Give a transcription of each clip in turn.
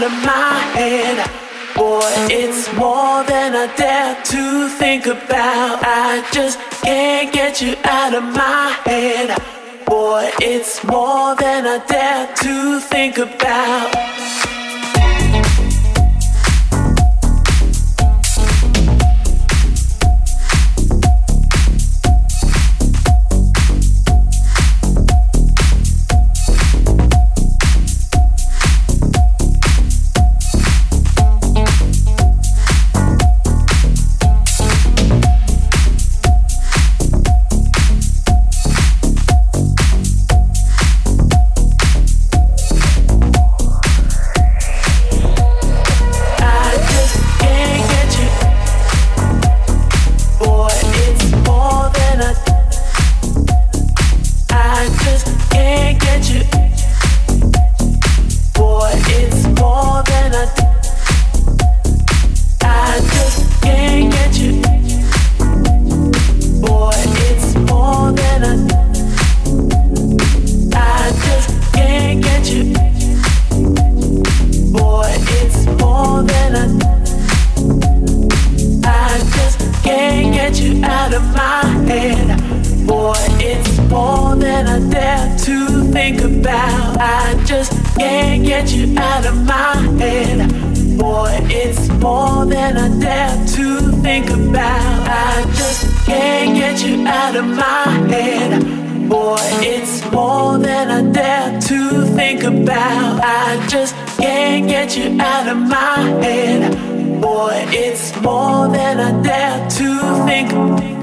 out of my head. Boy, it's more than I dare to think about. I just can't get you out of my head. Boy, it's more than I dare to think about. It's more than I dare to think about. I just can't get you out of my head. Boy, it's more than I dare to think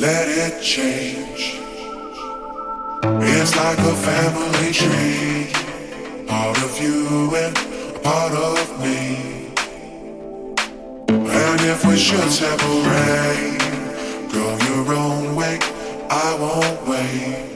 let it change. It's like a family tree, part of you and part of me. And if we should separate, go your own way, I won't wait.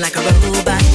like a robot.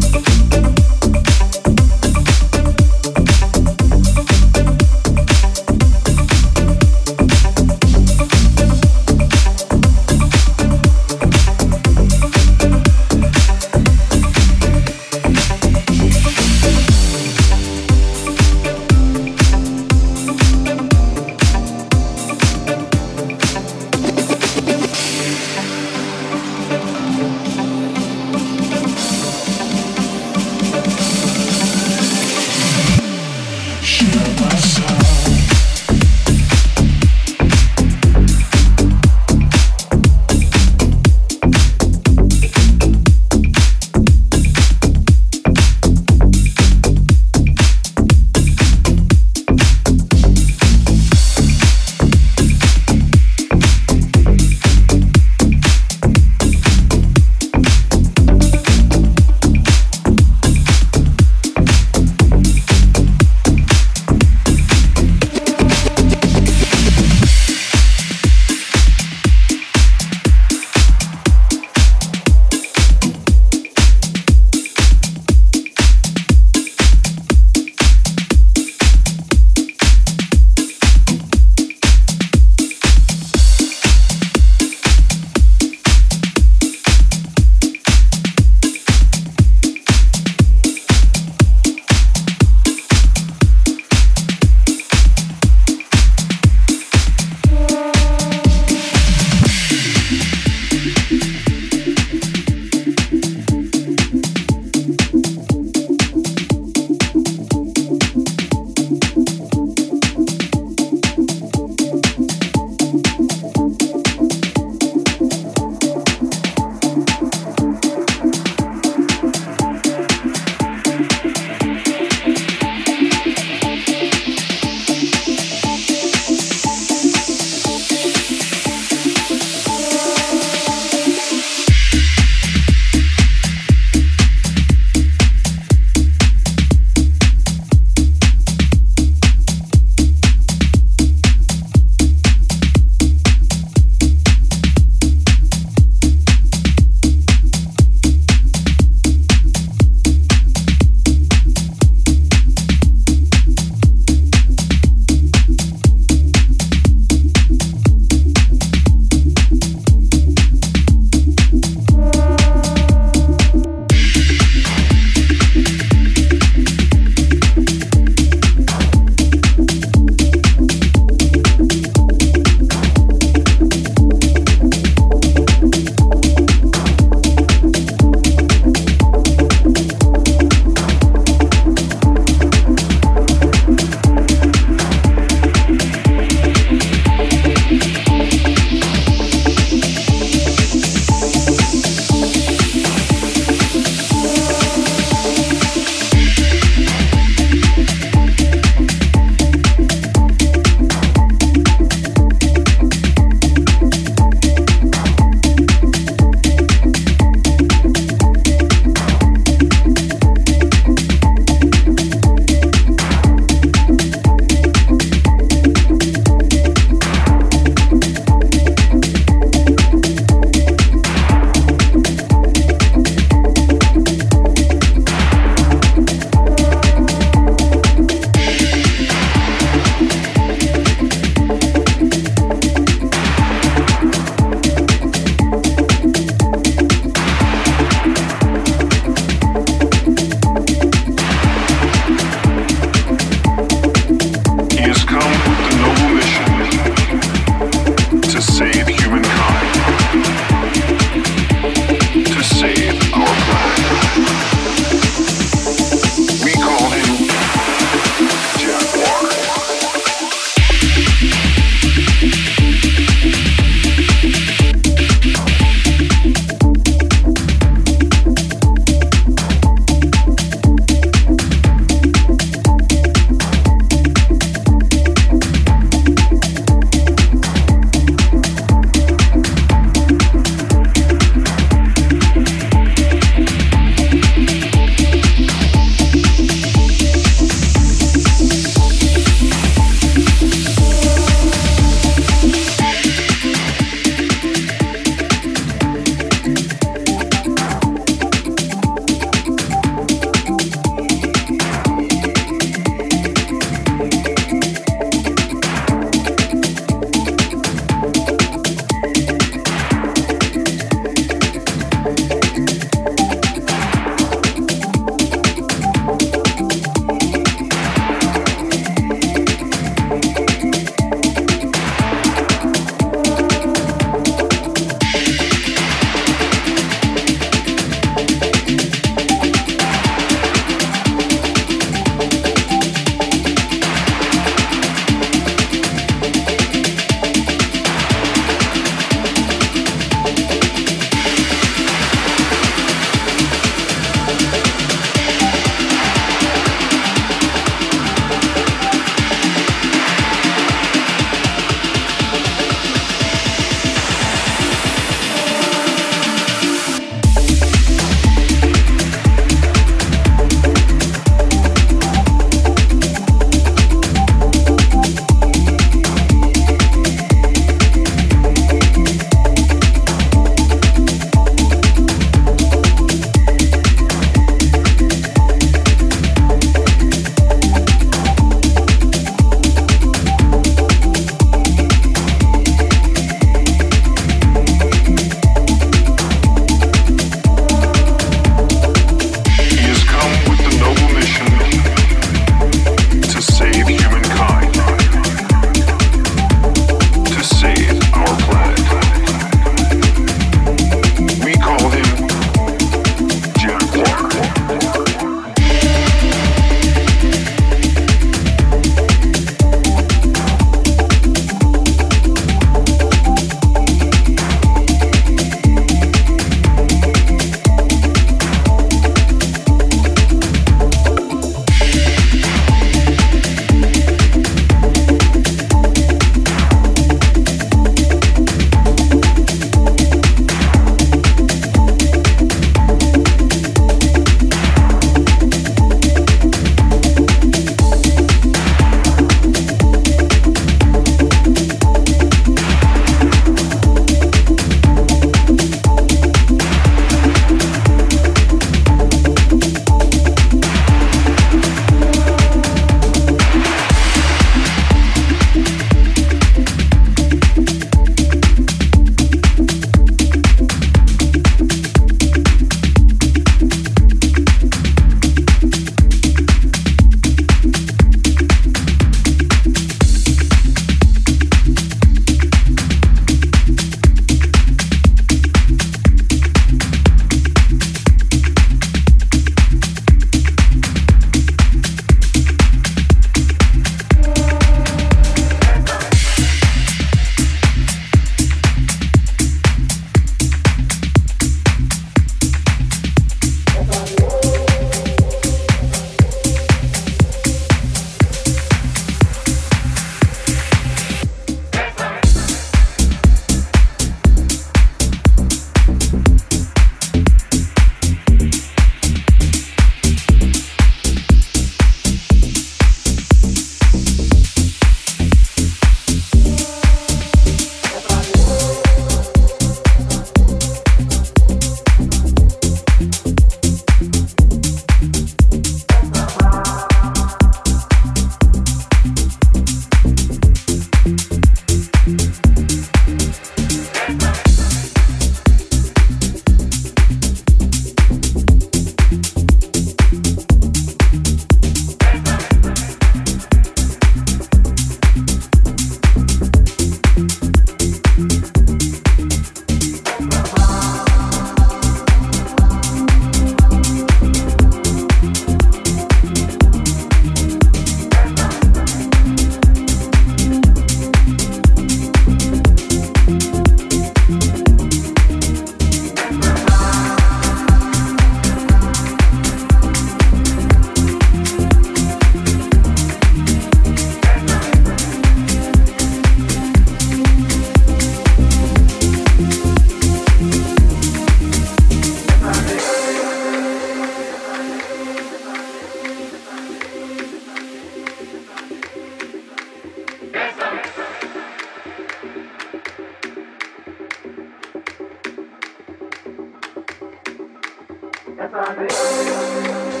That's all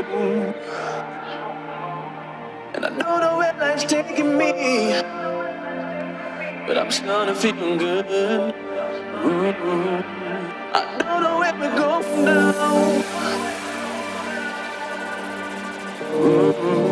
And I don't know where life's taking me, but I'm starting to feel good. Mm-hmm. I don't know where we're going now. Mm-hmm.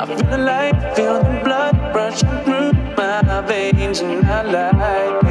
I feel feel the blood rushing through my veins, and I like.